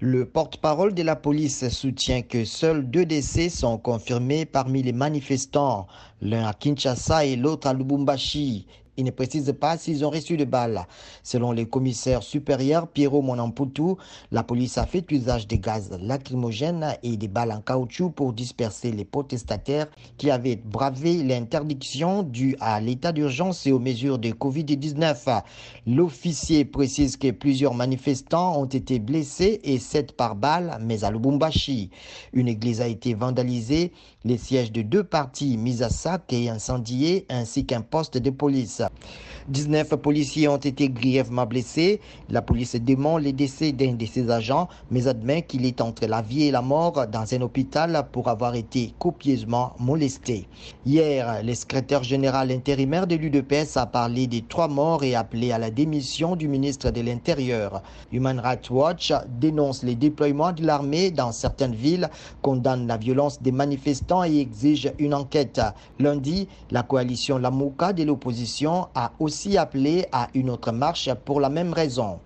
Le porte-parole de la police soutient que seuls deux décès sont confirmés parmi les manifestants, l'un à Kinshasa et l'autre à Lubumbashi. Il ne précise pas s'ils ont reçu de balles. Selon le commissaire supérieur Piero Monamputu, la police a fait usage de gaz lacrymogènes et des balles en caoutchouc pour disperser les protestataires qui avaient bravé l'interdiction due à l'état d'urgence et aux mesures de Covid-19. L'officier précise que plusieurs manifestants ont été blessés et sept par balles, mais à Lubumbashi. Une église a été vandalisée, les sièges de deux partis mis à sac et incendiés, ainsi qu'un poste de police. 19 policiers ont été grièvement blessés. La police dément les décès d'un de ses agents, mais admet qu'il est entre la vie et la mort dans un hôpital pour avoir été copieusement molesté. Hier, le secrétaire général intérimaire de l'UDPS a parlé des trois morts et appelé à la démission du ministre de l'Intérieur. Human Rights Watch dénonce les déploiements de l'armée dans certaines villes, condamne la violence des manifestants et exige une enquête. Lundi, la coalition Lamouka de l'opposition a aussi appelé à une autre marche pour la même raison.